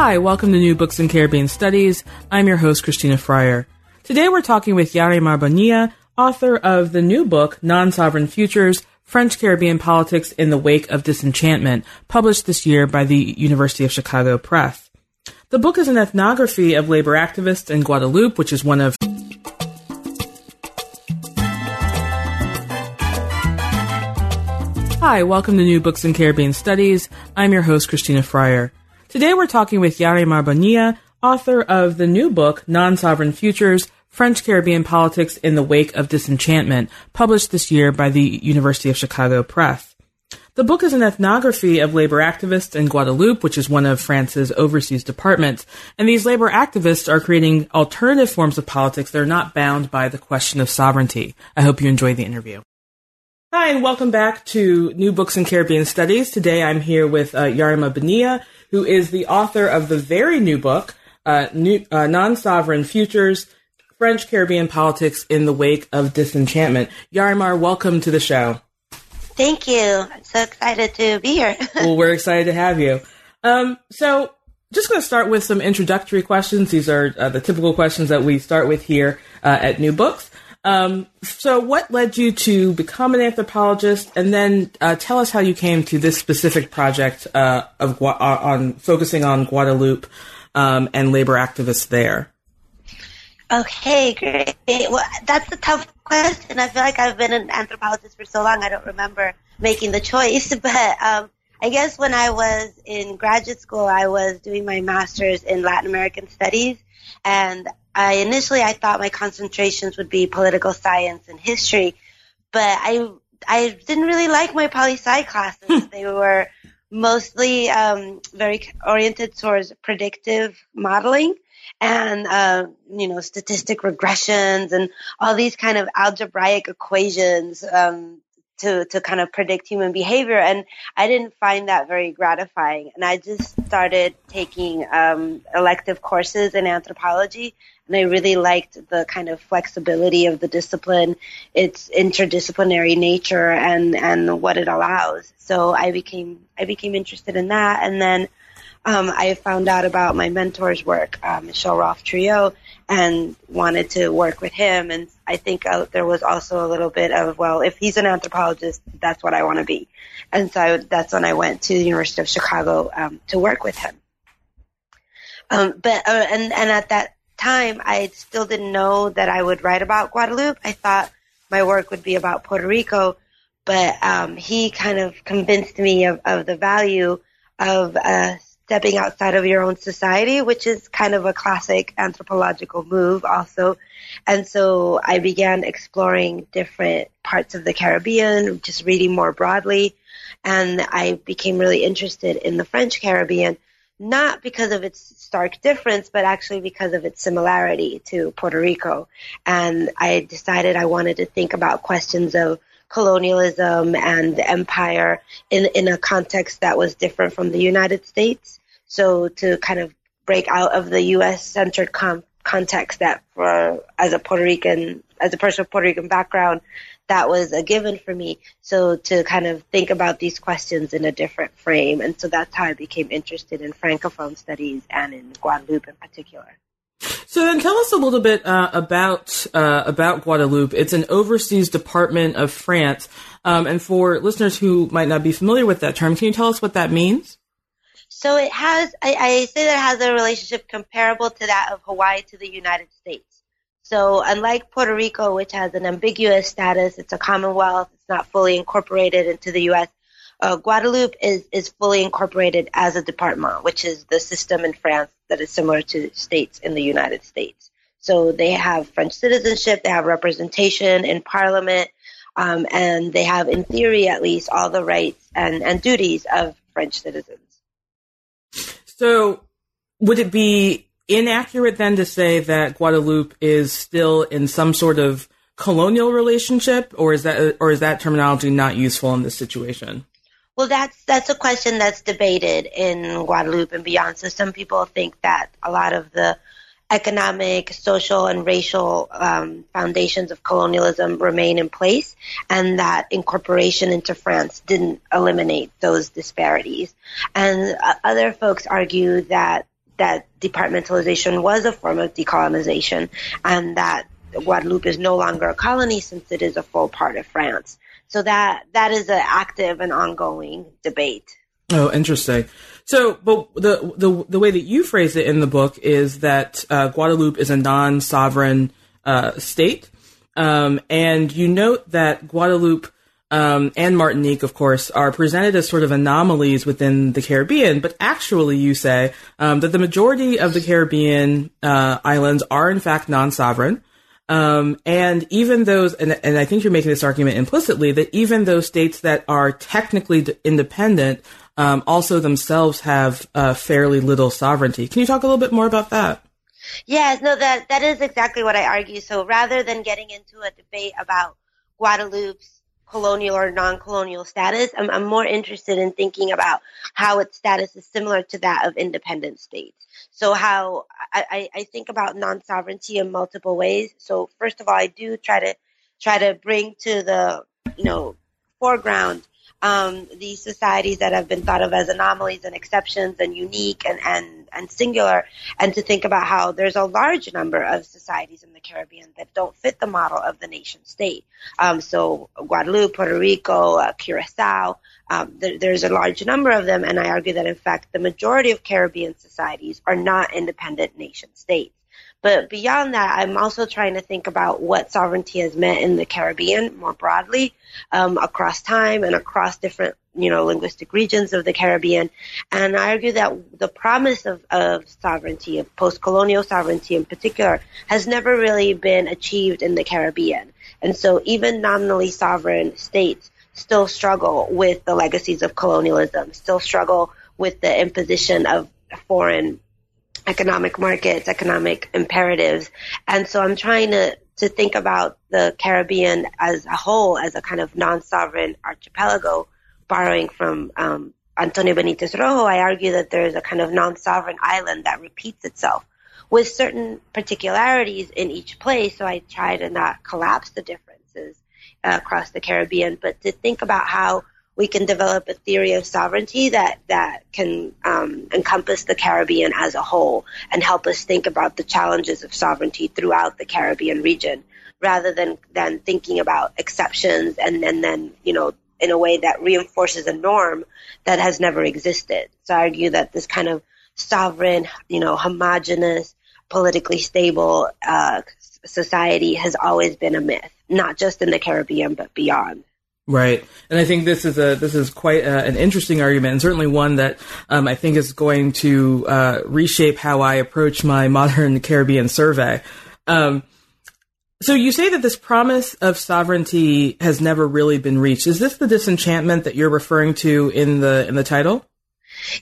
Hi, welcome to New Books in Caribbean Studies. I'm your host, Christina Fryer. Today we're talking with Yarimar Bonilla, author of the new book, Non-Sovereign Futures, French Caribbean Politics in the Wake of Disenchantment, published this year by the University of Chicago Press. The book is an ethnography of labor activists in Guadeloupe, which is one of Hi, welcome to New Books in Caribbean Studies. I'm your host, Christina Fryer. Today we're talking with Yarimar Bonilla, author of the new book, Non-Sovereign Futures, French Caribbean Politics in the Wake of Disenchantment, published this year by the University of Chicago Press. The book is an ethnography of labor activists in Guadeloupe, which is one of France's overseas departments. And these labor activists are creating alternative forms of politics that are not bound by the question of sovereignty. I hope you enjoy the interview. Hi, and welcome back to New Books in Caribbean Studies. Today I'm here with uh, Yarimar Bonilla, who is the author of the very new book, uh, new, uh, Non-Sovereign Futures, French Caribbean Politics in the Wake of Disenchantment. Yarimar, welcome to the show. Thank you. I'm so excited to be here. well, we're excited to have you. Um, so, just going to start with some introductory questions. These are uh, the typical questions that we start with here uh, at New Books. Um, so, what led you to become an anthropologist, and then uh, tell us how you came to this specific project uh, of uh, on focusing on Guadeloupe um, and labor activists there. Okay, great. Well, that's a tough question. I feel like I've been an anthropologist for so long, I don't remember making the choice. But um, I guess when I was in graduate school, I was doing my master's in Latin American studies, and I initially I thought my concentrations would be political science and history, but I I didn't really like my poli sci classes. they were mostly um, very oriented towards predictive modeling and uh, you know statistic regressions and all these kind of algebraic equations um, to to kind of predict human behavior. And i didn't find that very gratifying. And i just started taking um, elective courses in anthropology and i really liked the kind of flexibility of the discipline its interdisciplinary nature and and what it allows so i became i became interested in that and then um, I found out about my mentor's work, uh, Michel Rolph Trouillot, and wanted to work with him. And I think uh, there was also a little bit of, well, if he's an anthropologist, that's what I want to be. And so that's when I went to the University of Chicago um, to work with him. Um, but uh, and and at that time, I still didn't know that I would write about Guadeloupe. I thought my work would be about Puerto Rico, but um, he kind of convinced me of, of the value of uh, stepping outside of your own society, which is kind of a classic anthropological move also. And so I began exploring different parts of the Caribbean, just reading more broadly. And I became really interested in the French Caribbean, not because of its stark difference, but actually because of its similarity to Puerto Rico. And I decided I wanted to think about questions of colonialism and empire in in a context that was different from the United States. So to kind of break out of the U.S. centered com- context that for as a Puerto Rican as a person of Puerto Rican background that was a given for me. So to kind of think about these questions in a different frame. And so that's how I became interested in Francophone studies and in Guadeloupe in particular. So then tell us a little bit uh, about uh, about Guadeloupe. It's an overseas department of France. Um, and for listeners who might not be familiar with that term, can you tell us what that means? So it has, I, I say that it has a relationship comparable to that of Hawaii to the United States. So unlike Puerto Rico, which has an ambiguous status, it's a commonwealth, it's not fully incorporated into the U.S. Uh, Guadeloupe is, is fully incorporated as a department, which is the system in France that is similar to states in the United States. So they have French citizenship, they have representation in parliament, um, and they have, in theory at least, all the rights and, and duties of French citizens. So would it be inaccurate then to say that Guadeloupe is still in some sort of colonial relationship, or is that or is that terminology not useful in this situation? Well, that's that's a question that's debated in Guadeloupe and beyond. So some people think that a lot of the economic, social, and racial um, foundations of colonialism remain in place, and that incorporation into France didn't eliminate those disparities. And uh, other folks argue that that departmentalization was a form of decolonization and that Guadeloupe is no longer a colony since it is a full part of France. So that that is an active and ongoing debate. Oh, interesting. So, but the the the way that you phrase it in the book is that uh, Guadeloupe is a non-sovereign uh, state, um, and you note that Guadeloupe um, and Martinique, of course, are presented as sort of anomalies within the Caribbean. But actually, you say um, that the majority of the Caribbean uh, islands are in fact non-sovereign. Um, and even those, and, and, I think you're making this argument implicitly, that even those states that are technically d- independent um, also themselves have uh, fairly little sovereignty. Can you talk a little bit more about that? Yes, no, that that is exactly what I argue. So rather than getting into a debate about Guadeloupe's colonial or non-colonial status. I'm, I'm, more interested in thinking about how its status is similar to that of independent states. So how I, I think about non-sovereignty in multiple ways. So first of all, I do try to try to bring to the you know foreground um, these societies that have been thought of as anomalies and exceptions and unique and, and, and singular, and to think about how there's a large number of societies in the Caribbean that don't fit the model of the nation state. Um, so Guadeloupe, Puerto Rico, uh, Curacao, um, there, there's a large number of them, and I argue that in fact the majority of Caribbean societies are not independent nation states. But beyond that, I'm also trying to think about what sovereignty has meant in the Caribbean more broadly, um, across time and across different, you know, linguistic regions of the Caribbean. And I argue that the promise of, of sovereignty, of post-colonial sovereignty in particular, has never really been achieved in the Caribbean. And so even nominally sovereign states still struggle with the legacies of colonialism, still struggle with the imposition of foreign economic markets, economic imperatives. And so I'm trying to, to think about the Caribbean as a whole, as a kind of non-sovereign archipelago, borrowing from um, Antonio Benitez Rojo. I argue that there is a kind of non-sovereign island that repeats itself with certain particularities in each place. So I try to not collapse the differences uh, across the Caribbean, but to think about how we can develop a theory of sovereignty that that can um, encompass the Caribbean as a whole and help us think about the challenges of sovereignty throughout the Caribbean region, rather than than thinking about exceptions and, and then you know in a way that reinforces a norm that has never existed. So I argue that this kind of sovereign, you know, homogenous, politically stable uh, society has always been a myth, not just in the Caribbean but beyond. Right, and I think this is a this is quite a, an interesting argument, and certainly one that um, I think is going to uh, reshape how I approach my modern Caribbean survey. Um, so you say that this promise of sovereignty has never really been reached. Is this the disenchantment that you're referring to in the in the title?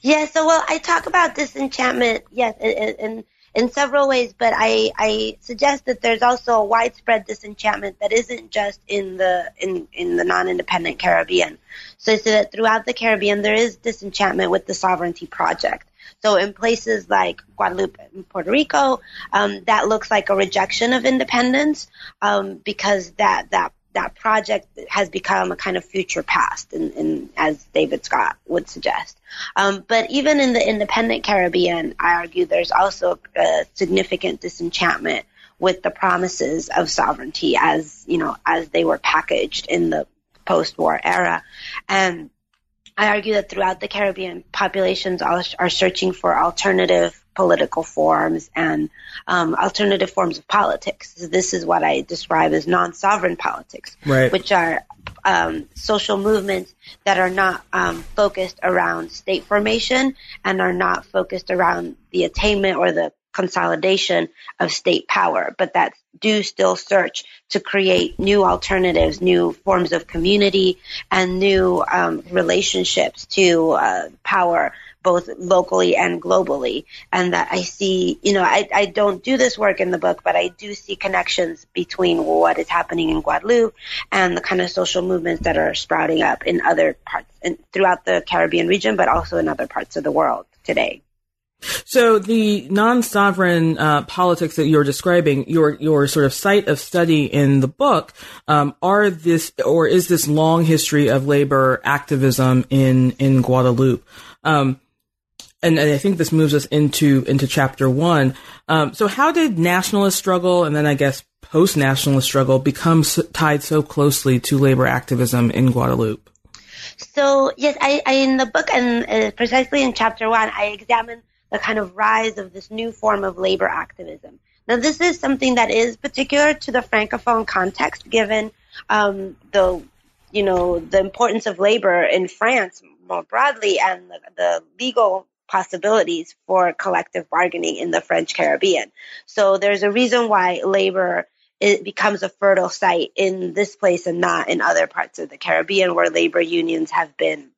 Yeah. So well, I talk about disenchantment. Yes, in, in in several ways, but I, I suggest that there's also a widespread disenchantment that isn't just in the in, in the non-independent Caribbean. So, so that throughout the Caribbean there is disenchantment with the sovereignty project. So in places like Guadeloupe and Puerto Rico, um, that looks like a rejection of independence um, because that that that project has become a kind of future past, in, in, as David Scott would suggest. Um, but even in the independent Caribbean, I argue there's also a significant disenchantment with the promises of sovereignty as you know as they were packaged in the post-war era, and I argue that throughout the Caribbean, populations are, searching for alternative political forms and um, alternative forms of politics. This is what I describe as non-sovereign politics, right. which are um, social movements that are not um, focused around state formation and are not focused around the attainment or the consolidation of state power, but that do still search to create new alternatives, new forms of community, and new um, relationships to uh, power both locally and globally. And that I see, you know, I, I don't do this work in the book, but I do see connections between what is happening in Guadeloupe and the kind of social movements that are sprouting up in other parts in, throughout the Caribbean region, but also in other parts of the world today. So the non-sovereign uh, politics that you're describing, your your sort of site of study in the book, um, are this or is this long history of labor activism in in Guadeloupe? Um, and, and, I think this moves us into into chapter one. Um, so, how did nationalist struggle and then I guess post nationalist struggle become tied so closely to labor activism in Guadeloupe? So, yes, I, I in the book and uh, precisely in chapter one, I examine the kind of rise of this new form of labor activism. Now, this is something that is particular to the francophone context, given um, the you know the importance of labor in France more broadly and the, the legal possibilities for collective bargaining in the French Caribbean. So there's a reason why labor it becomes a fertile site in this place and not in other parts of the Caribbean where labor unions have been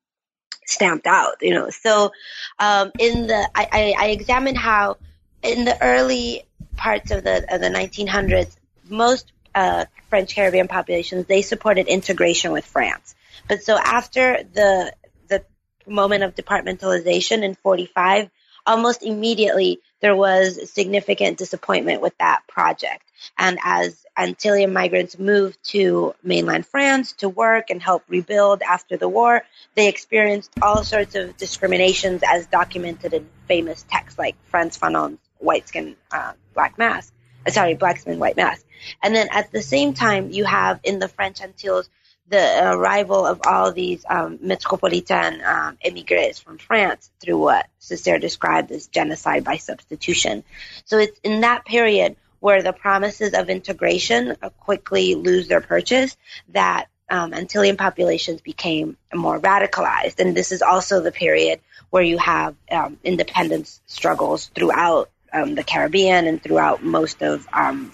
stamped out, you know. So um, in the I, I, I examine how in the early parts of the of the 1900s, most uh, French Caribbean populations they supported integration with France. But so after the the moment of departmentalization in 45, almost immediately there was significant disappointment with that project. And as Antillean migrants moved to mainland France to work and help rebuild after the war, they experienced all sorts of discriminations as documented in famous texts like Frantz Fanon's White Skin, uh, Black Mask. Uh, sorry, Black Skin, White Mask. And then at the same time, you have in the French Antilles the arrival of all these um, metropolitan um, emigres from France through what Césaire described as genocide by substitution. So it's in that period where the promises of integration quickly lose their purchase that um, Antillean populations became more radicalized. And this is also the period where you have um, independence struggles throughout um, the Caribbean and throughout most of um,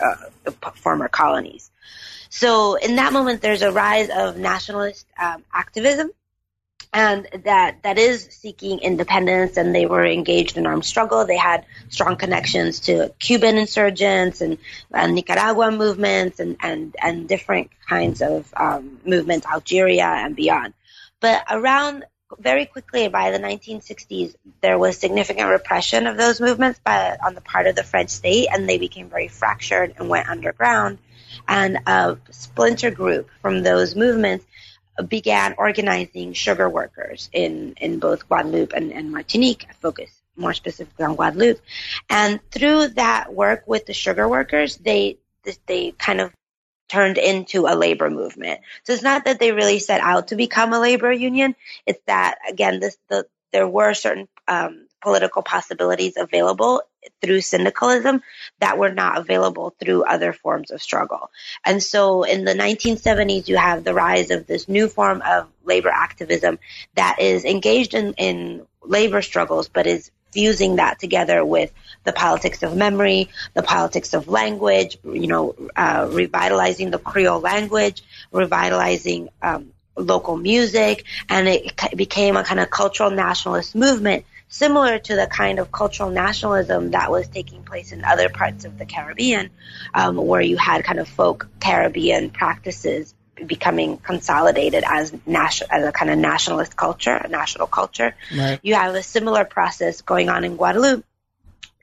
uh, former colonies. So in that moment, there's a rise of nationalist um, activism and that that is seeking independence and they were engaged in armed struggle. They had strong connections to cuban insurgents and, and nicaraguan movements and, and, and different kinds of um, movements algeria and beyond. But around very quickly by the 1960s there was significant repression of those movements by, on the part of the french state and they became very fractured and went underground. And a splinter group from those movements began organizing sugar workers in, in both Guadeloupe and, and Martinique, focus more specifically on Guadeloupe. And through that work with the sugar workers, they, they kind of turned into a labor movement. So it's not that they really set out to become a labor union. It's that again, this, the, there were certain, um, political possibilities available through syndicalism that were not available through other forms of struggle. And so in the 1970s, you have the rise of this new form of labor activism that is engaged in, in labor struggles, but is fusing that together with the politics of memory, the politics of language, you know, uh, revitalizing the Creole language, revitalizing um, local music, and it became a kind of cultural nationalist movement similar to the kind of cultural nationalism that was taking place in other parts of the Caribbean, um, where you had kind of folk Caribbean practices becoming consolidated as national as a kind of nationalist culture, a national culture. Right. You have a similar process going on in Guadeloupe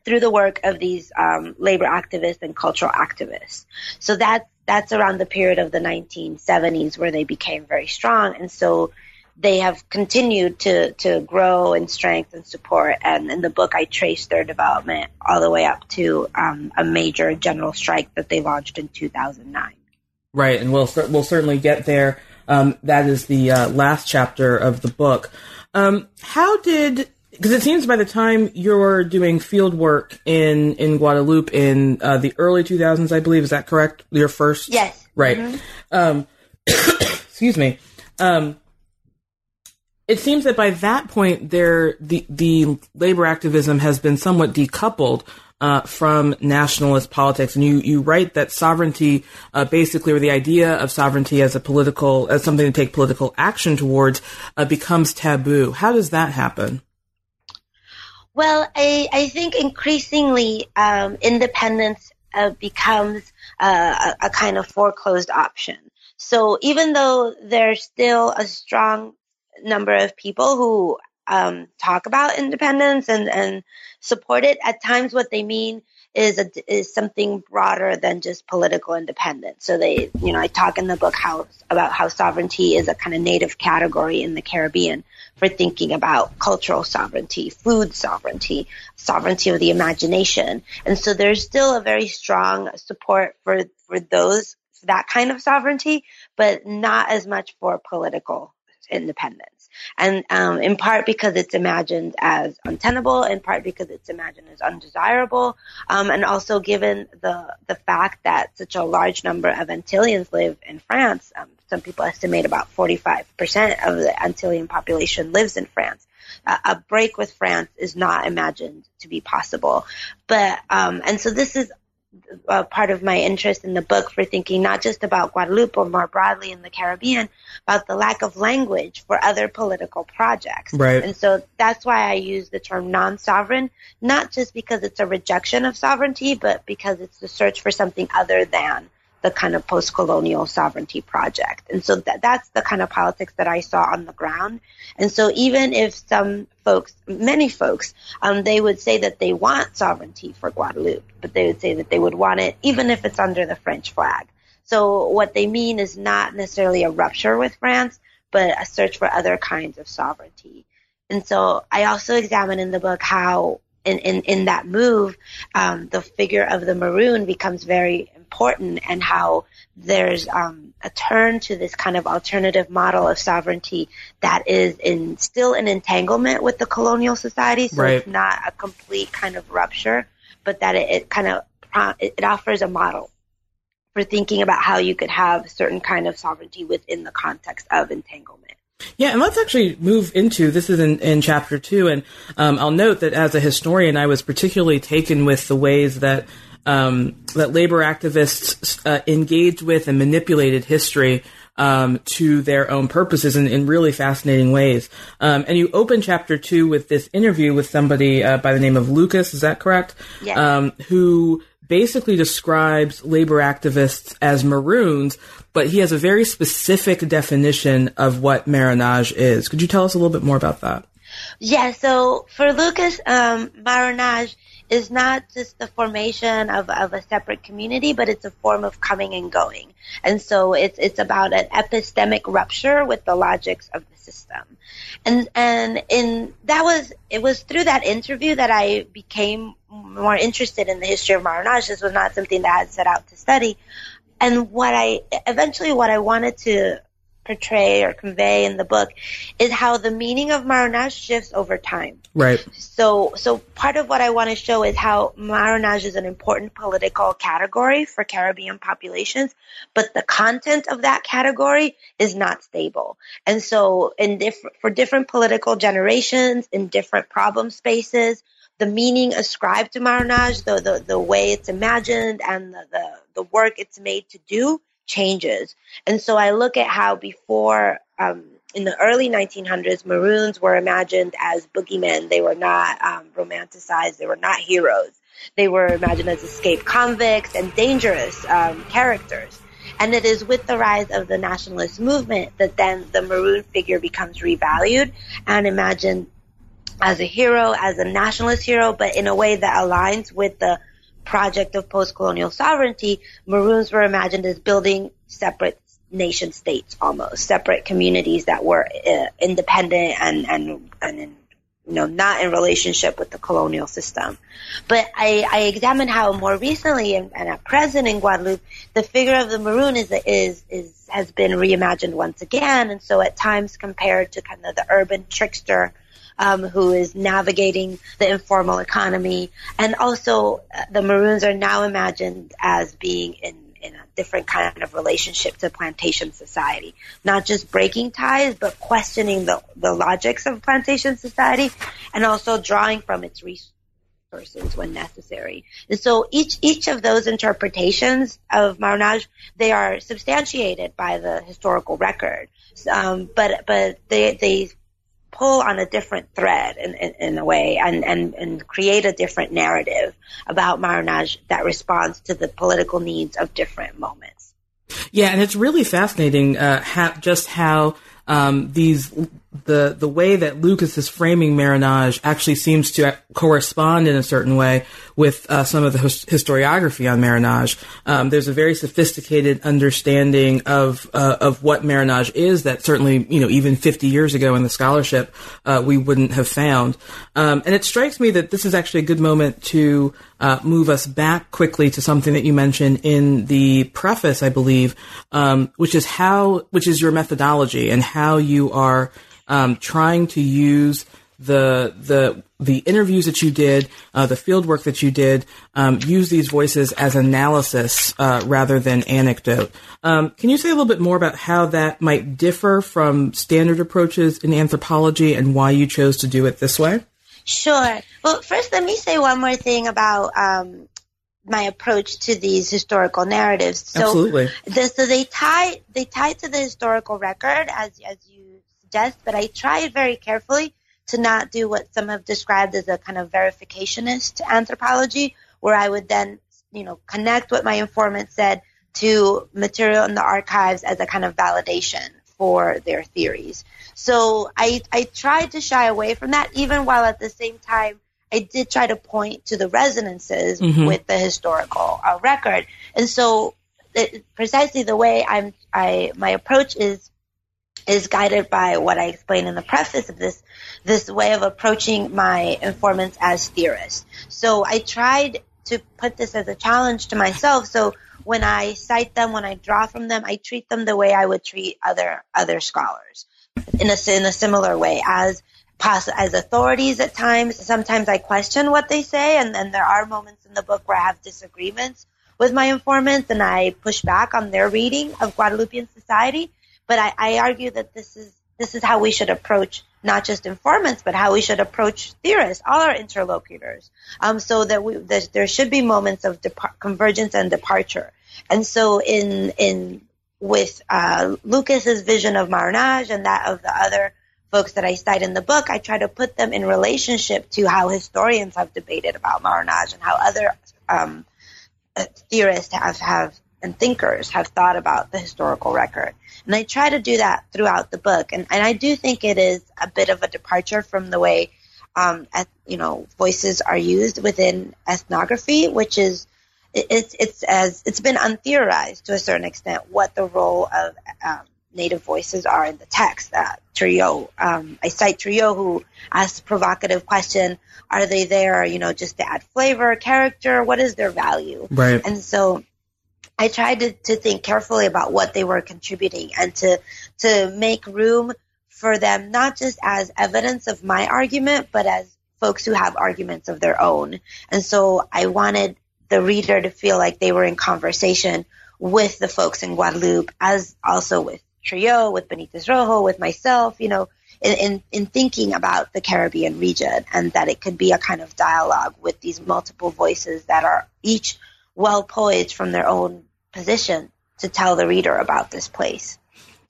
through the work of these um, labor activists and cultural activists. So that's that's around the period of the 1970s where they became very strong, and so they have continued to to grow in strength and support. And in the book, I trace their development all the way up to um, a major general strike that they launched in 2009. Right, and we'll we'll certainly get there. Um, that is the uh, last chapter of the book. Um, how did because it seems by the time you're doing field work in in Guadeloupe in uh, the early 2000s, I believe, is that correct? Your first, Yes. right? Um, excuse me. Um, it seems that by that point, there the the labor activism has been somewhat decoupled uh, from nationalist politics, and you you write that sovereignty, uh, basically, or the idea of sovereignty as a political as something to take political action towards, uh, becomes taboo. How does that happen? Well, I, I think increasingly um, independence uh, becomes uh, a, a kind of foreclosed option. So even though there's still a strong number of people who um, talk about independence and, and support it, at times what they mean is a, is something broader than just political independence. So they, you know, I talk in the book how about how sovereignty is a kind of native category in the Caribbean for thinking about cultural sovereignty, food sovereignty, sovereignty of the imagination. And so there's still a very strong support for, for those, that kind of sovereignty, but not as much for political independence. And um, in part because it's imagined as untenable, in part because it's imagined as undesirable, um, and also given the the fact that such a large number of Antillians live in France. Um, some people estimate about 45% of the Antillean population lives in France. A break with France is not imagined to be possible. But, um, and so this is uh, part of my interest in the book for thinking not just about Guadeloupe, but more broadly in the Caribbean, about the lack of language for other political projects. Right. And so that's why I use the term non-sovereign, not just because it's a rejection of sovereignty, but because it's the search for something other than the kind of post-colonial sovereignty project. And so that, that's the kind of politics that I saw on the ground. And so even if some folks, many folks, um, they would say that they want sovereignty for Guadeloupe, but they would say that they would want it even if it's under the French flag. So what they mean is not necessarily a rupture with France, but a search for other kinds of sovereignty. And so I also examine in the book how in, in, in that move, um, the figure of the maroon becomes very important and how there's um, a turn to this kind of alternative model of sovereignty that is in still an entanglement with the colonial society. So Right. it's not a complete kind of rupture, but that it, it kind of it, it offers a model for thinking about how you could have certain kind of sovereignty within the context of entanglement. Yeah, and let's actually move into this is in, in chapter two, and um, I'll note that as a historian, I was particularly taken with the ways that um, that labor activists uh, engaged with and manipulated history um, to their own purposes in, in really fascinating ways. Um, and you open chapter two with this interview with somebody uh, by the name of Lucas. Is that correct? Yes. Um, who basically describes labor activists as maroons, but he has a very specific definition of what marronage is. Could you tell us a little bit more about that? Yeah, so for Lucas, um, Marronage is not just the formation of, of a separate community, but it's a form of coming and going. And so it's, it's about an epistemic rupture with the logics of the system. And, and in, that was, it was through that interview that I became more interested in the history of Marronage. This was not something that I had set out to study. And what I, eventually what I wanted to portray or convey in the book is how the meaning of marronage shifts over time. Right. So, so part of what I want to show is how marronage is an important political category for Caribbean populations, but the content of that category is not stable. And so, in different for different political generations, in different problem spaces, the meaning ascribed to marronage, the the, the way it's imagined, and the, the the work it's made to do changes. And so I look at how before um, in the early 1900s, Maroons were imagined as boogeymen. They were not um, romanticized. They were not heroes. They were imagined as escaped convicts and dangerous um, characters. And it is with the rise of the nationalist movement that then the maroon figure becomes revalued and imagined as a hero, as a nationalist hero, but in a way that aligns with the project of post-colonial sovereignty. Maroons were imagined as building separate nation states almost, separate communities that were uh, independent and, and, and in you know, not in relationship with the colonial system. But I, I examined how more recently and, and, at present in Guadeloupe, the figure of the maroon is, is, is, has been reimagined once again. And so at times compared to kind of the urban trickster, um, who is navigating the informal economy. And also uh, the maroons are now imagined as being in in a different kind of relationship to plantation society. Not just breaking ties, but questioning the, the logics of plantation society and also drawing from its resources when necessary. And so each, each of those interpretations of Marronage, they are substantiated by the historical record. Um, but, but they, they pull on a different thread in, in, in, a way and, and, and create a different narrative about Marronage that responds to the political needs of different moments. Yeah, and it's really fascinating uh, just how um, these the the way that Lucas is framing Marronage actually seems to correspond in a certain way with uh, some of the his- historiography on Marronage. Um, there's a very sophisticated understanding of uh, of what Marinage is that certainly you know even 50 years ago in the scholarship uh, we wouldn't have found. Um, and it strikes me that this is actually a good moment to uh, move us back quickly to something that you mentioned in the preface, I believe, um, which is how which is your methodology and how you are um, trying to use the the the interviews that you did, uh, the field work that you did, um, use these voices as analysis uh, rather than anecdote. Um, can you say a little bit more about how that might differ from standard approaches in anthropology and why you chose to do it this way? Sure. Well, first, let me say one more thing about um, my approach to these historical narratives. So, Absolutely. The, so they tie they tie to the historical record as as you suggest, but I try very carefully to not do what some have described as a kind of verificationist anthropology, where I would then, you know, connect what my informant said to material in the archives as a kind of validation for their theories. So I, I tried to shy away from that, even while at the same time I did try to point to the resonances mm-hmm. with the historical uh, record. And so it, precisely the way I'm, I, my approach is is guided by what I explained in the preface of this this way of approaching my informants as theorists. So I tried to put this as a challenge to myself. So when I cite them, when I draw from them, I treat them the way I would treat other other scholars in a in a similar way as as authorities at times. Sometimes I question what they say, and then there are moments in the book where I have disagreements with my informants, and I push back on their reading of Guadeloupean society. But I, I argue that this is this is how we should approach not just informants, but how we should approach theorists, all our interlocutors, um, so that we there should be moments of depar- convergence and departure. And so, in in with uh, Lucas's vision of Marronage and that of the other folks that I cite in the book, I try to put them in relationship to how historians have debated about Marronage and how other um, uh, theorists have have and thinkers have thought about the historical record. And I try to do that throughout the book. And, and I do think it is a bit of a departure from the way, um, you know, voices are used within ethnography, which is, it's, it's as, it's been untheorized to a certain extent what the role of, um, native voices are in the text. Uh, Trouillot, um, I cite Trouillot who asks provocative question, are they there, you know, just to add flavor, character? What is their value? Right. And so I tried to, to think carefully about what they were contributing and to to make room for them not just as evidence of my argument, but as folks who have arguments of their own. And so I wanted the reader to feel like they were in conversation with the folks in Guadeloupe, as also with Trouillot, with Benitez Rojo, with myself, you know, in, in, in, thinking about the Caribbean region and that it could be a kind of dialogue with these multiple voices that are each well poised from their own position to tell the reader about this place.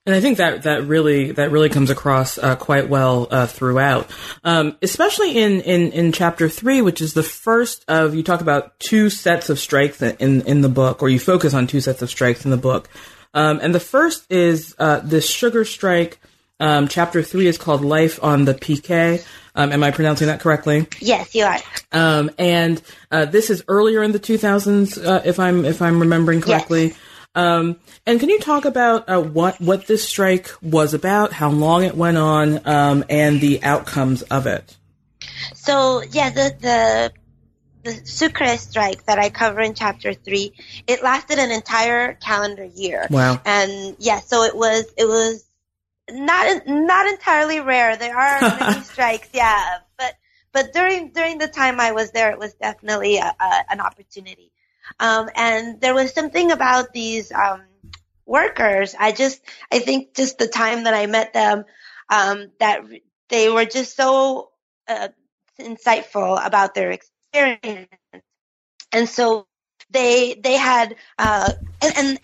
And I think that that really that really comes across uh, quite well uh, throughout, um, especially in, in in chapter three, which is the first of you talk about two sets of strikes in in the book, or you focus on two sets of strikes in the book, um, and the first is uh, this sugar strike. Um, chapter three is called "Life on the Piquet." Um, am I pronouncing that correctly? Yes, you are. Um, and uh, this is earlier in the 2000s, uh, if I'm if I'm remembering correctly. Yes. Um, and can you talk about uh, what what this strike was about, how long it went on, um, and the outcomes of it? So yeah, the the the Sucre strike that I cover in chapter three, it lasted an entire calendar year. Wow! And yeah, so it was it was not not entirely rare. There are many strikes, yeah, but but during during the time I was there, it was definitely a, a, an opportunity. Um, and there was something about these um, workers. I just, I think, just the time that I met them, um, that they were just so uh, insightful about their experience, and so they they had uh, and, and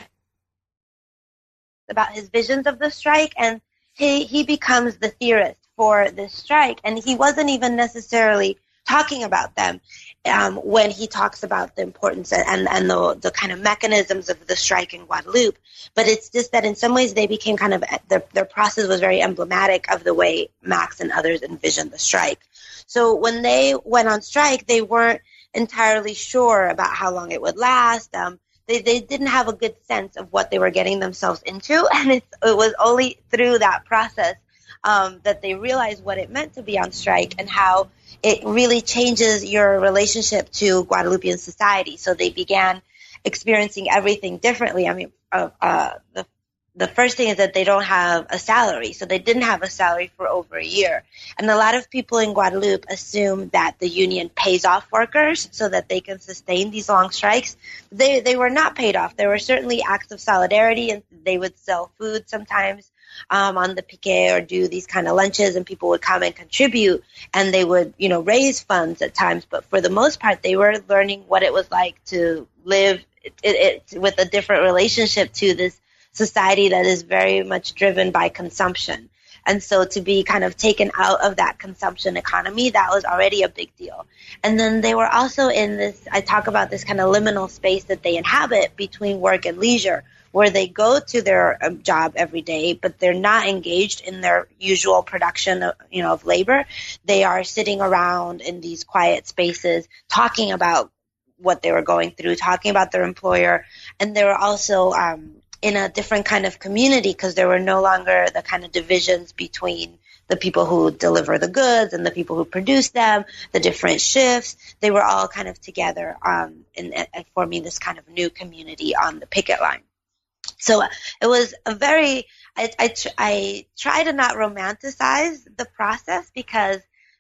about his visions of the strike, and he he becomes the theorist for this strike, and he wasn't even necessarily talking about them um, when he talks about the importance and, and the, the kind of mechanisms of the strike in Guadeloupe. But it's just that in some ways they became kind of, their, their process was very emblematic of the way Max and others envisioned the strike. So when they went on strike, they weren't entirely sure about how long it would last. Um, they, they didn't have a good sense of what they were getting themselves into. And it was only through that process um, that they realized what it meant to be on strike and how it really changes your relationship to Guadeloupean society. So they began experiencing everything differently. I mean, uh, uh, the the first thing is that they don't have a salary. So they didn't have a salary for over a year. And a lot of people in Guadeloupe assume that the union pays off workers so that they can sustain these long strikes. They, they were not paid off. There were certainly acts of solidarity and they would sell food sometimes um, on the piquet or do these kind of lunches and people would come and contribute and they would, you know, raise funds at times. But for the most part, they were learning what it was like to live it, it, with a different relationship to this society that is very much driven by consumption. And so to be kind of taken out of that consumption economy, that was already a big deal. And then they were also in this, I talk about this kind of liminal space that they inhabit between work and leisure, where they go to their um, job every day, but they're not engaged in their usual production of, you know, of labor. They are sitting around in these quiet spaces talking about what they were going through, talking about their employer. And they were also, um, in a different kind of community because there were no longer the kind of divisions between the people who deliver the goods and the people who produce them, the different shifts. They were all kind of together um, in, in forming this kind of new community on the picket line. So it was a very, I, I, I try to not romanticize the process because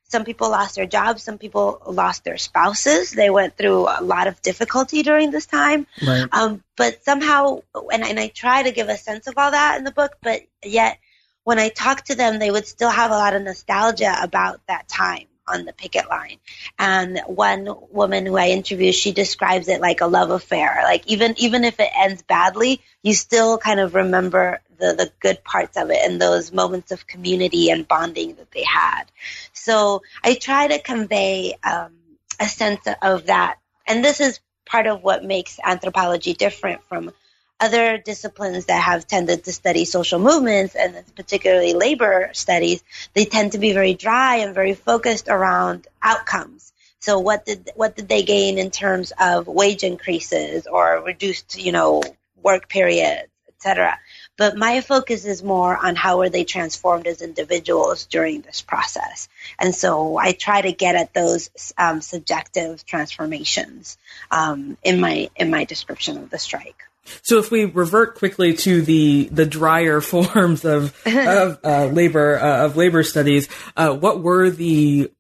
some people lost their jobs. Some people lost their spouses. They went through a lot of difficulty during this time. Right. Um, but somehow, and, and I try to give a sense of all that in the book, but yet when I talk to them, they would still have a lot of nostalgia about that time on the picket line. And one woman who I interviewed, she describes it like a love affair. Like even even if it ends badly, you still kind of remember the the good parts of it and those moments of community and bonding that they had. So I try to convey um, a sense of that, and this is part of what makes anthropology different from other disciplines that have tended to study social movements and particularly labor studies, they tend to be very dry and very focused around outcomes. So what did what did they gain in terms of wage increases or reduced, you know, work periods, etc. But my focus is more on how were they transformed as individuals during this process, and so I try to get at those um, subjective transformations um, in my in my description of the strike. So if we revert quickly to the the drier forms of of uh, labor uh, of labor studies, uh, what were the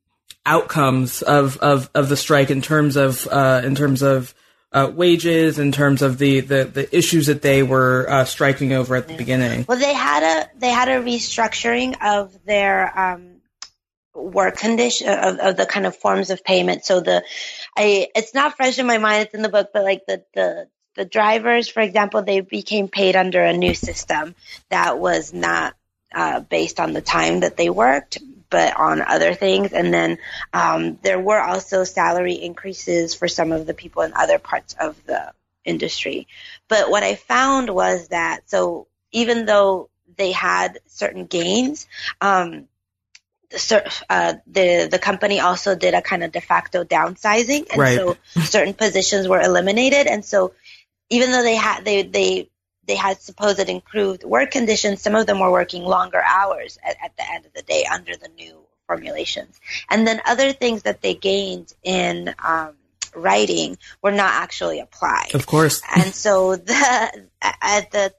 outcomes of, of, of the strike in terms of uh, in terms of uh, wages, in terms of the, the, the issues that they were uh, striking over at the beginning? Well, they had a they had a restructuring of their um, work condition of, of the kind of forms of payment. So the I it's not fresh in my mind. It's in the book, but like the the the drivers, for example, they became paid under a new system that was not uh, based on the time that they worked, but on other things. And then um, there were also salary increases for some of the people in other parts of the industry. But what I found was that so even though they had certain gains, um, uh, the the company also did a kind of de facto downsizing, and Right. so certain positions were eliminated. And so, even though they had they they they had supposed improved work conditions, some of them were working longer hours at, at the end of the day under the new formulations. And then other things that they gained in um, writing were not actually applied Of course. and so the at the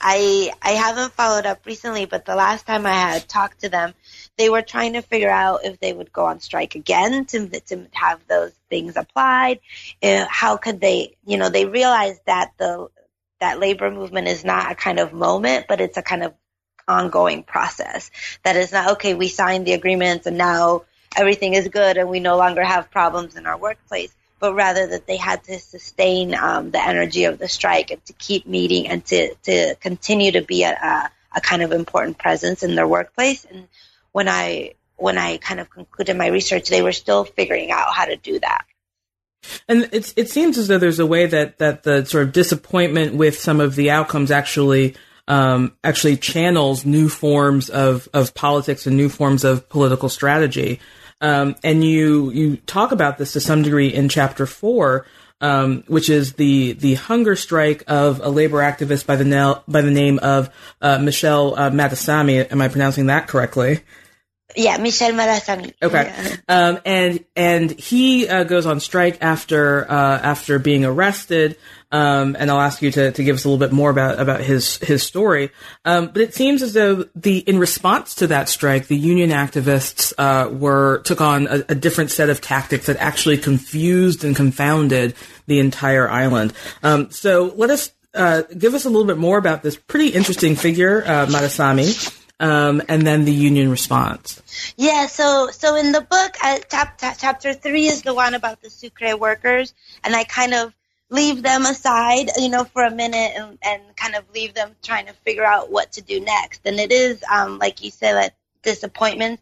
I I haven't followed up recently, but the last time I had talked to them, they were trying to figure out if they would go on strike again to to have those things applied. Uh, how could they? You know, they realized that the that labor movement is not a kind of moment, but it's a kind of ongoing process. That is not okay. We signed the agreements and now everything is good and we no longer have problems in our workplace but rather that they had to sustain um, the energy of the strike and to keep meeting and to, to continue to be a, a, a kind of important presence in their workplace. And when I when I kind of concluded my research, they were still figuring out how to do that. And it's, it seems as though there's a way that, that the sort of disappointment with some of the outcomes actually um, actually channels new forms of, of politics and new forms of political strategy. Um, and you you talk about this to some degree in chapter four, um, which is the the hunger strike of a labor activist by the na- by the name of uh, Michel uh, Madassamy. Am I pronouncing that correctly? Yeah, Michel Madassamy. Okay. Yeah. Um, and and he uh, goes on strike after uh, after being arrested. Um, and I'll ask you to, to give us a little bit more about about his his story. Um, but it seems as though the in response to that strike, the union activists uh, were took on a, a different set of tactics that actually confused and confounded the entire island. Um, so let us uh, give us a little bit more about this pretty interesting figure, uh, Madassamy. Um, and then the union response. Yeah, so so in the book, uh, chap- chap- chapter three is the one about the Sucre workers, and I kind of leave them aside, you know, for a minute and, and kind of leave them trying to figure out what to do next. And it is, um, like you said, that disappointment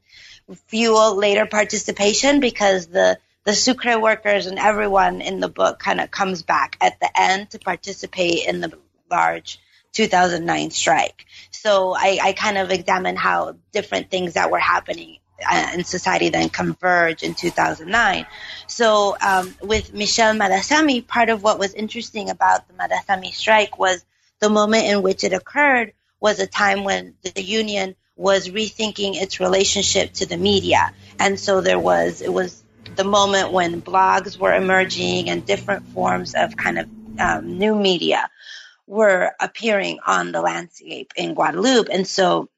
fuel later participation because the the Sucre workers and everyone in the book kind of comes back at the end to participate in the large 2009 strike. So I, I kind of examined how different things that were happening uh, in society then converge in 2009. So um, with Michel Madassamy, part of what was interesting about the Madassamy strike was the moment in which it occurred was a time when the union was rethinking its relationship to the media. And so there was, it was the moment when blogs were emerging and different forms of kind of um, new media were appearing on the landscape in Guadeloupe. And so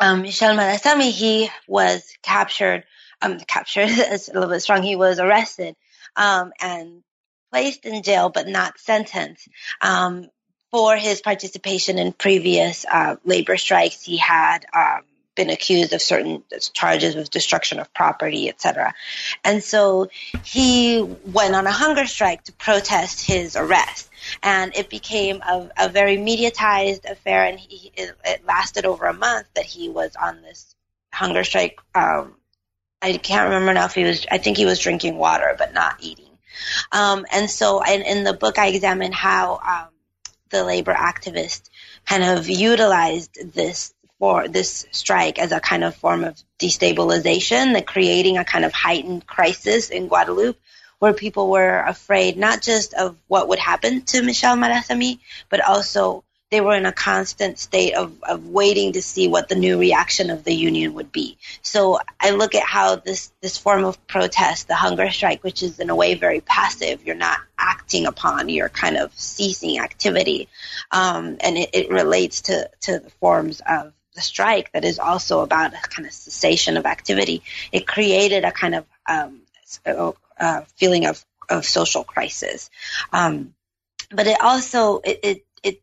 um, Michel Madassamy, he was captured, um, captured is a little bit strong. He was arrested um, and placed in jail, but not sentenced. Um, for his participation in previous uh, labor strikes, he had um, been accused of certain charges of destruction of property, etc. And so he went on a hunger strike to protest his arrest and it became a, a very mediatized affair, and he, it, it lasted over a month that he was on this hunger strike. Um, I can't remember now if he was. I think he was drinking water, but not eating. Um, and so, in, in the book, I examine how um, the labor activist kind of utilized this for this strike as a kind of form of destabilization, the creating a kind of heightened crisis in Guadeloupe where people were afraid not just of what would happen to Michel Madassamy, but also they were in a constant state of, of waiting to see what the new reaction of the union would be. So I look at how this, this form of protest, the hunger strike, which is in a way very passive, you're not acting upon, you're kind of ceasing activity. Um, and it, it relates to, to the forms of the strike that is also about a kind of cessation of activity. It created a kind of um, uh, feeling of, of social crisis. Um, but it also it it, it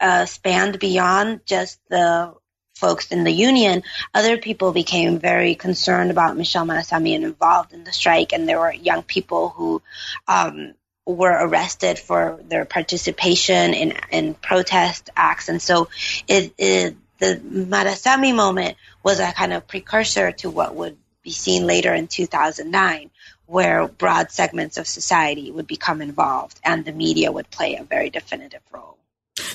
uh, spanned beyond just the folks in the union. Other people became very concerned about Michel Madassamy and involved in the strike, and there were young people who um, were arrested for their participation in in protest acts, and so it, it the Madassamy moment was a kind of precursor to what would be seen later in 2009, where broad segments of society would become involved and the media would play a very definitive role.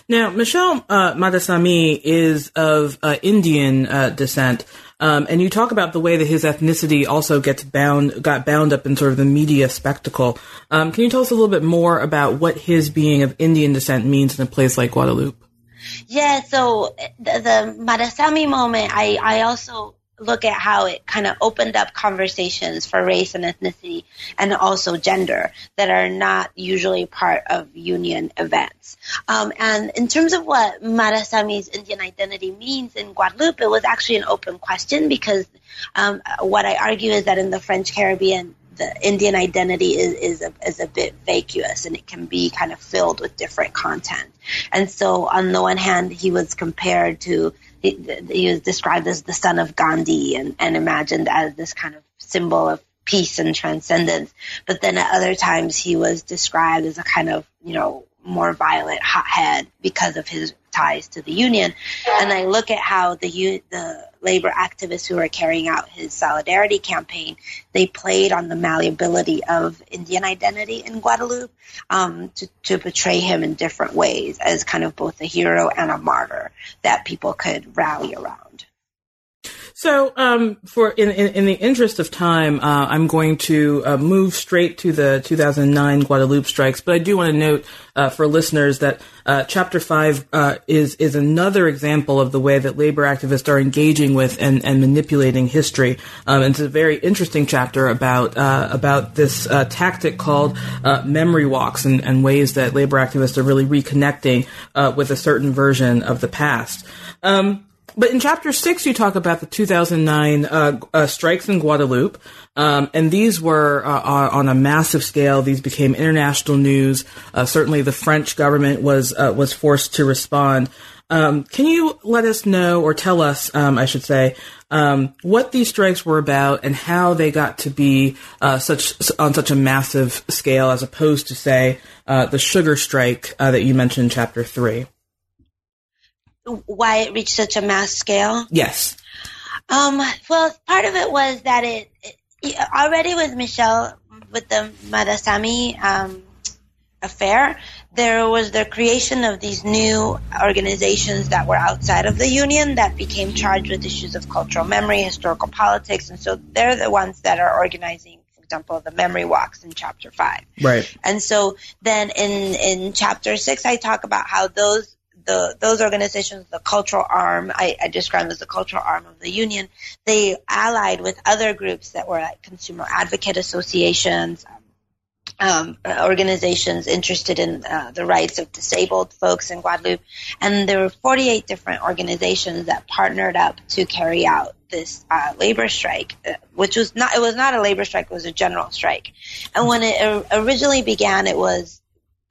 Now, Michel uh, Madassamy is of uh, Indian uh, descent, um, and you talk about the way that his ethnicity also gets bound, got bound up in sort of the media spectacle. Um, can you tell us a little bit more about what his being of Indian descent means in a place like Guadeloupe? Yeah, so the, the Madassamy moment, I, I also look at how it kind of opened up conversations for race and ethnicity and also gender that are not usually part of union events. Um, and in terms of what Madassamy's Indian identity means in Guadeloupe, it was actually an open question because um, what I argue is that in the French Caribbean, the Indian identity is is a, is a bit vacuous and it can be kind of filled with different content. And so, on the one hand, he was compared to he, was described as the son of Gandhi and, and imagined as this kind of symbol of peace and transcendence. But then at other times he was described as a kind of, you know, more violent hothead because of his ties to the union. And I look at how the the labor activists who were carrying out his solidarity campaign, they played on the malleability of Indian identity in Guadeloupe um, to, to portray him in different ways as kind of both a hero and a martyr that people could rally around. So, um, for in, in, in the interest of time, uh, I'm going to uh, move straight to the 2009 Guadeloupe strikes. But I do want to note uh, for listeners that uh, Chapter Five uh, is is another example of the way that labor activists are engaging with and, and manipulating history. Um, and it's a very interesting chapter about uh, about this tactic called memory walks and, and, ways that labor activists are really reconnecting with a certain version of the past. Um, but in chapter six, you talk about the 2009 uh, uh, strikes in Guadeloupe, um, and these were uh, on a massive scale. These became international news. Uh, certainly, the French government was uh, was forced to respond. Um, can you let us know, or tell us, um, I should say, um, what these strikes were about and how they got to be uh, such on such a massive scale, as opposed to, say, the sugar strike that you mentioned in chapter three? Why it reached such a mass scale? Yes. Um, well, part of it was that it, it already with Michel with the Madassamy um, affair, there was the creation of these new organizations that were outside of the union that became charged with issues of cultural memory, historical politics, and so they're the ones that are organizing for example, the memory walks in chapter five. Right. And so then in, in chapter six, I talk about how those the those organizations, the cultural arm, I, I describe as the cultural arm of the union. They allied with other groups that were like consumer advocate associations, um, organizations interested in uh, the rights of disabled folks in Guadeloupe, and there were 48 different organizations that partnered up to carry out this uh, labor strike, uh, which was not it was not a labor strike; it was a general strike. And when it originally began, it was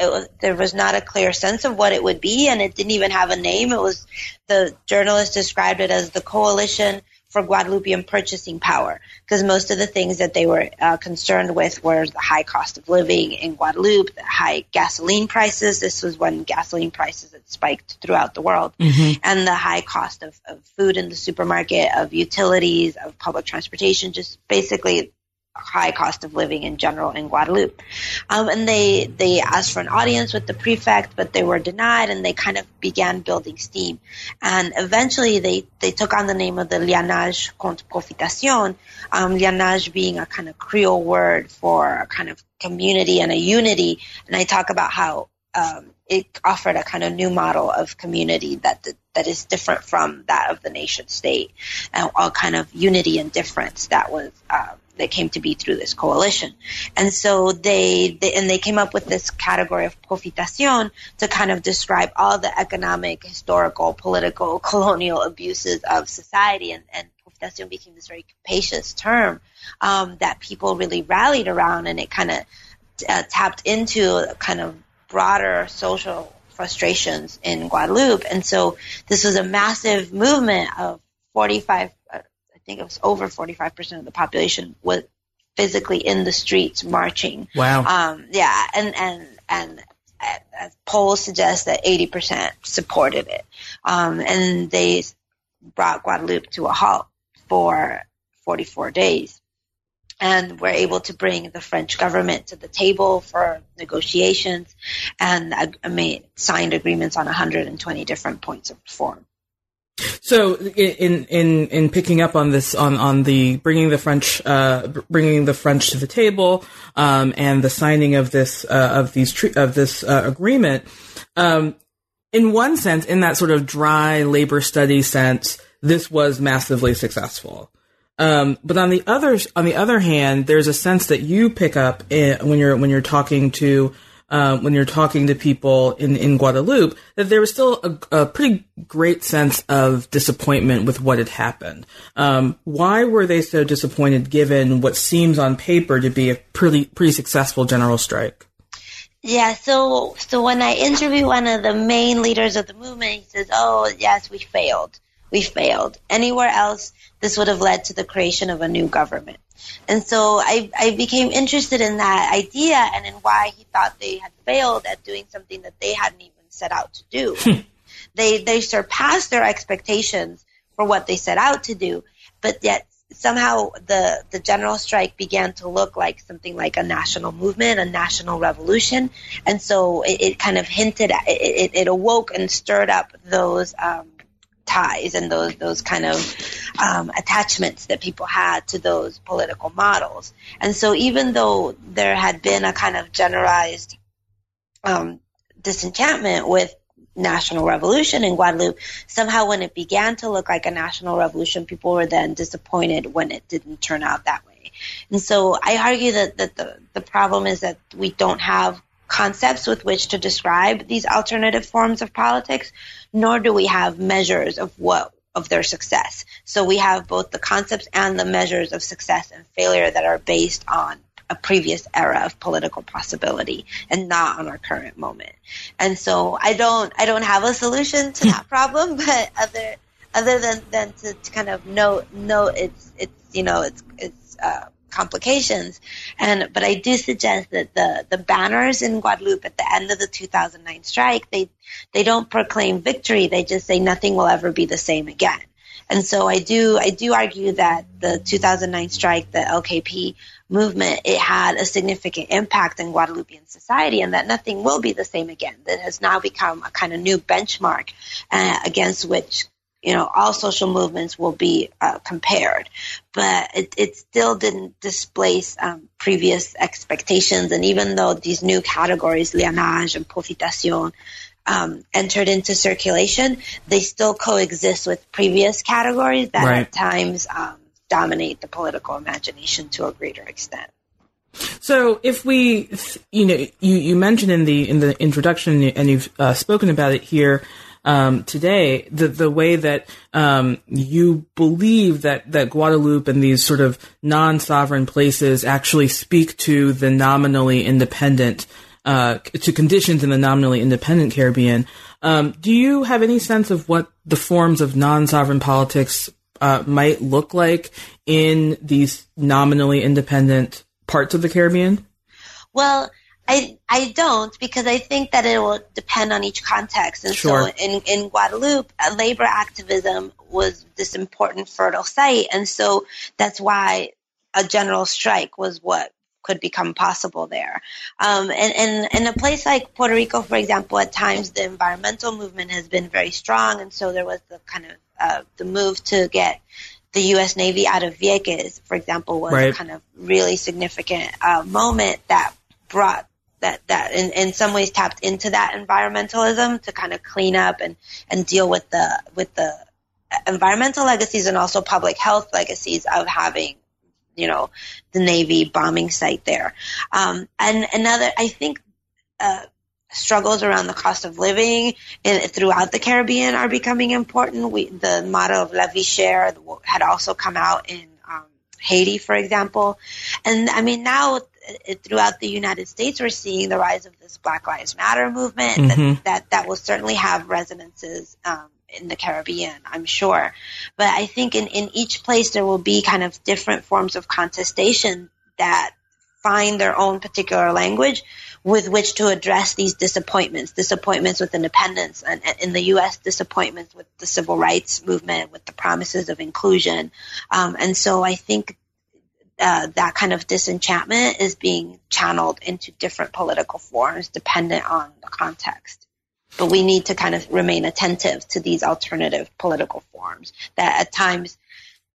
was, there was not a clear sense of what it would be, and it didn't even have a name. It was the journalist described it as the Coalition for Guadeloupean Purchasing Power, because most of the things that they were uh, concerned with were the high cost of living in Guadeloupe, the high gasoline prices. This was when gasoline prices had spiked throughout the world, mm-hmm. and the high cost of, of food in the supermarket, of utilities, of public transportation, just basically high cost of living in general in Guadeloupe. Um, and they they asked for an audience with the prefect, but they were denied, and they kind of began building steam. And eventually, they they took on the name of the Lianage contre Profitation. Um, lianage being a kind of Creole word for a kind of community and a unity. And I talk about how um, it offered a kind of new model of community that that is different from that of the nation state, and all kind of unity and difference that was um, that came to be through this coalition. And so they, they, and they came up with this category of profitation to kind of describe all the economic, historical, political, colonial abuses of society. And, and profitation became this very capacious term um, that people really rallied around, and it kind of uh, tapped into kind of broader social frustrations in Guadeloupe. And so this was a massive movement of 45 think it was over 45% of the population was physically in the streets marching. Wow. Um, yeah, and and and uh, polls suggest that 80% supported it, um, and they brought Guadeloupe to a halt for 44 days and were able to bring the French government to the table for negotiations and uh, made signed agreements on 120 different points of reform. So, in in in picking up on this, on on the bringing the French, uh, bringing the French to the table, um, and the signing of this uh, of these of this uh, agreement, um, in one sense, in that sort of dry labor study sense, this was massively successful. Um, but on the other on the other hand, there's a sense that you pick up in, when you're when you're talking to uh, when you're talking to people in in Guadeloupe that there was still a, a pretty great sense of disappointment with what had happened. Um, why were they so disappointed, given what seems on paper to be a pretty pretty successful general strike? Yeah, so so when I interview one of the main leaders of the movement, he says, "Oh, yes, we failed. We failed. Anywhere else, this would have led to the creation of a new government. And so I, I became interested in that idea and in why he thought they had failed at doing something that they hadn't even set out to do. Hmm. they they surpassed their expectations for what they set out to do, but yet somehow the the general strike began to look like something like a national movement, a national revolution, and so it, it kind of hinted, at, it, it, awoke and stirred up those um, ties and those those kind of um, attachments that people had to those political models. And so, even though there had been a kind of generalized um, disenchantment with national revolution in Guadeloupe, somehow when it began to look like a national revolution, people were then disappointed when it didn't turn out that way. And so I argue that, that the, the problem is that we don't have concepts with which to describe these alternative forms of politics, nor do we have measures of what of their success. So we have both the concepts and the measures of success and failure that are based on a previous era of political possibility and not on our current moment. And so I don't I don't have a solution to that problem, but other other than than to, to kind of note note it's it's you know it's it's uh, complications. And but I do suggest that the the banners in Guadeloupe at the end of the 2009 strike they they don't proclaim victory. They just say nothing will ever be the same again. And so I do I do argue that the 2009 strike, the LKP movement, it had a significant impact in Guadeloupean society, and that nothing will be the same again. That has now become a kind of new benchmark uh, against which you know, all social movements will be uh, compared, but it, it, still didn't displace um, previous expectations. And even though these new categories, lianage and profitation, um, entered into circulation, they still coexist with previous categories that right. at times um, dominate the political imagination to a greater extent. So, if we, you know, you, you mentioned in the in the introduction, and you've uh, spoken about it here um, today, the the way that um, you believe that that Guadeloupe and these sort of non-sovereign places actually speak to the nominally independent, uh, to conditions in the nominally independent Caribbean. Um, do you have any sense of what the forms of non-sovereign politics uh, might look like in these nominally independent parts of the Caribbean? Well, I I don't because I think that it will depend on each context. And sure. so in in Guadeloupe, uh, labor activism was this important fertile site, and so that's why a general strike was what could become possible there. Um, and, and in a place like Puerto Rico, for example, at times the environmental movement has been very strong, and so there was the kind of uh, the move to get the U.S. Navy out of Vieques, for example, was right. a kind of really significant uh, moment that brought that that in, in some ways tapped into that environmentalism to kind of clean up and and deal with the with the environmental legacies and also public health legacies of having you know the navy bombing site there. Um, and another i think uh, struggles around the cost of living in, throughout the caribbean are becoming important. We, the motto of la vie chère had also come out in um, haiti for example. And i mean now throughout the United States, we're seeing the rise of this Black Lives Matter movement mm-hmm. that, that, that will certainly have resonances um, in the Caribbean, I'm sure. But I think in, in each place there will be kind of different forms of contestation that find their own particular language with which to address these disappointments, disappointments with independence, and in the U.S., disappointments with the civil rights movement, with the promises of inclusion. Um, and so I think uh, that kind of disenchantment is being channeled into different political forms dependent on the context. But we need to kind of remain attentive to these alternative political forms that at times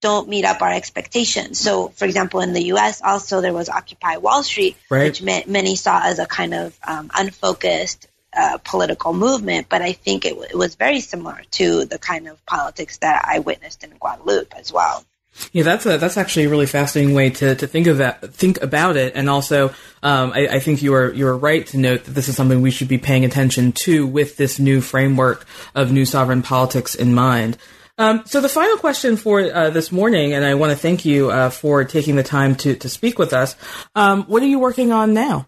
don't meet up our expectations. So, for example, in the U.S., also there was Occupy Wall Street, right. which ma- many saw as a kind of um, unfocused uh, political movement. But I think it, w- it was very similar to the kind of politics that I witnessed in Guadeloupe as well. Yeah, that's a, that's actually a really fascinating way to, to think of that, think about it. And also, um, I, I, think you are, you are right to note that this is something we should be paying attention to with this new framework of new sovereign politics in mind. Um, so the final question for uh, this morning, and I want to thank you uh, for taking the time to, to speak with us. Um, what are you working on now?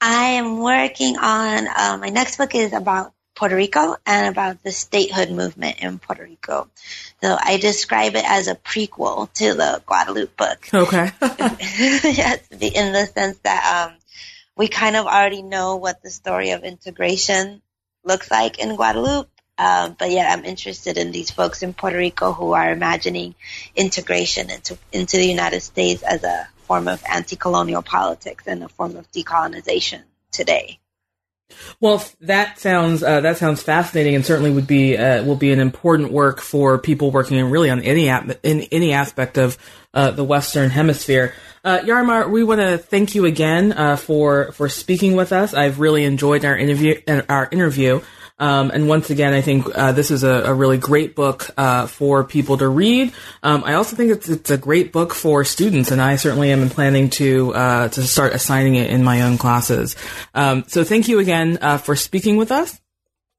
I am working on uh, my next book is about Puerto Rico and about the statehood movement in Puerto Rico. So I describe it as a prequel to the Guadeloupe book. Okay. yes, in the sense that um, we kind of already know what the story of integration looks like in Guadeloupe. Um, but yet I'm interested in these folks in Puerto Rico who are imagining integration into into the United States as a form of anti-colonial politics and a form of decolonization today. Well, that sounds uh, that sounds fascinating, and certainly would be uh, will be an important work for people working in really on any in any aspect of uh, the Western Hemisphere. Uh, Yarimar, we want to thank you again uh, for for speaking with us. I've really enjoyed our interview our interview. Um, and once again, I think uh, this is a, a, really great book uh, for people to read. Um, I also think it's, it's a great book for students, and I certainly am planning to uh, to start assigning it in my own classes. Um, so thank you again uh, for speaking with us.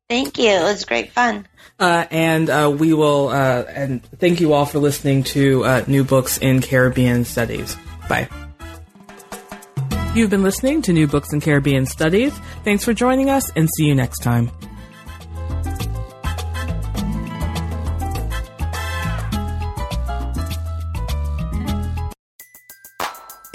Thank you. It was great fun. Uh, and uh, we will and thank you all for listening to New Books in Caribbean Studies. Bye. You've been listening to New Books in Caribbean Studies. Thanks for joining us, and see you next time.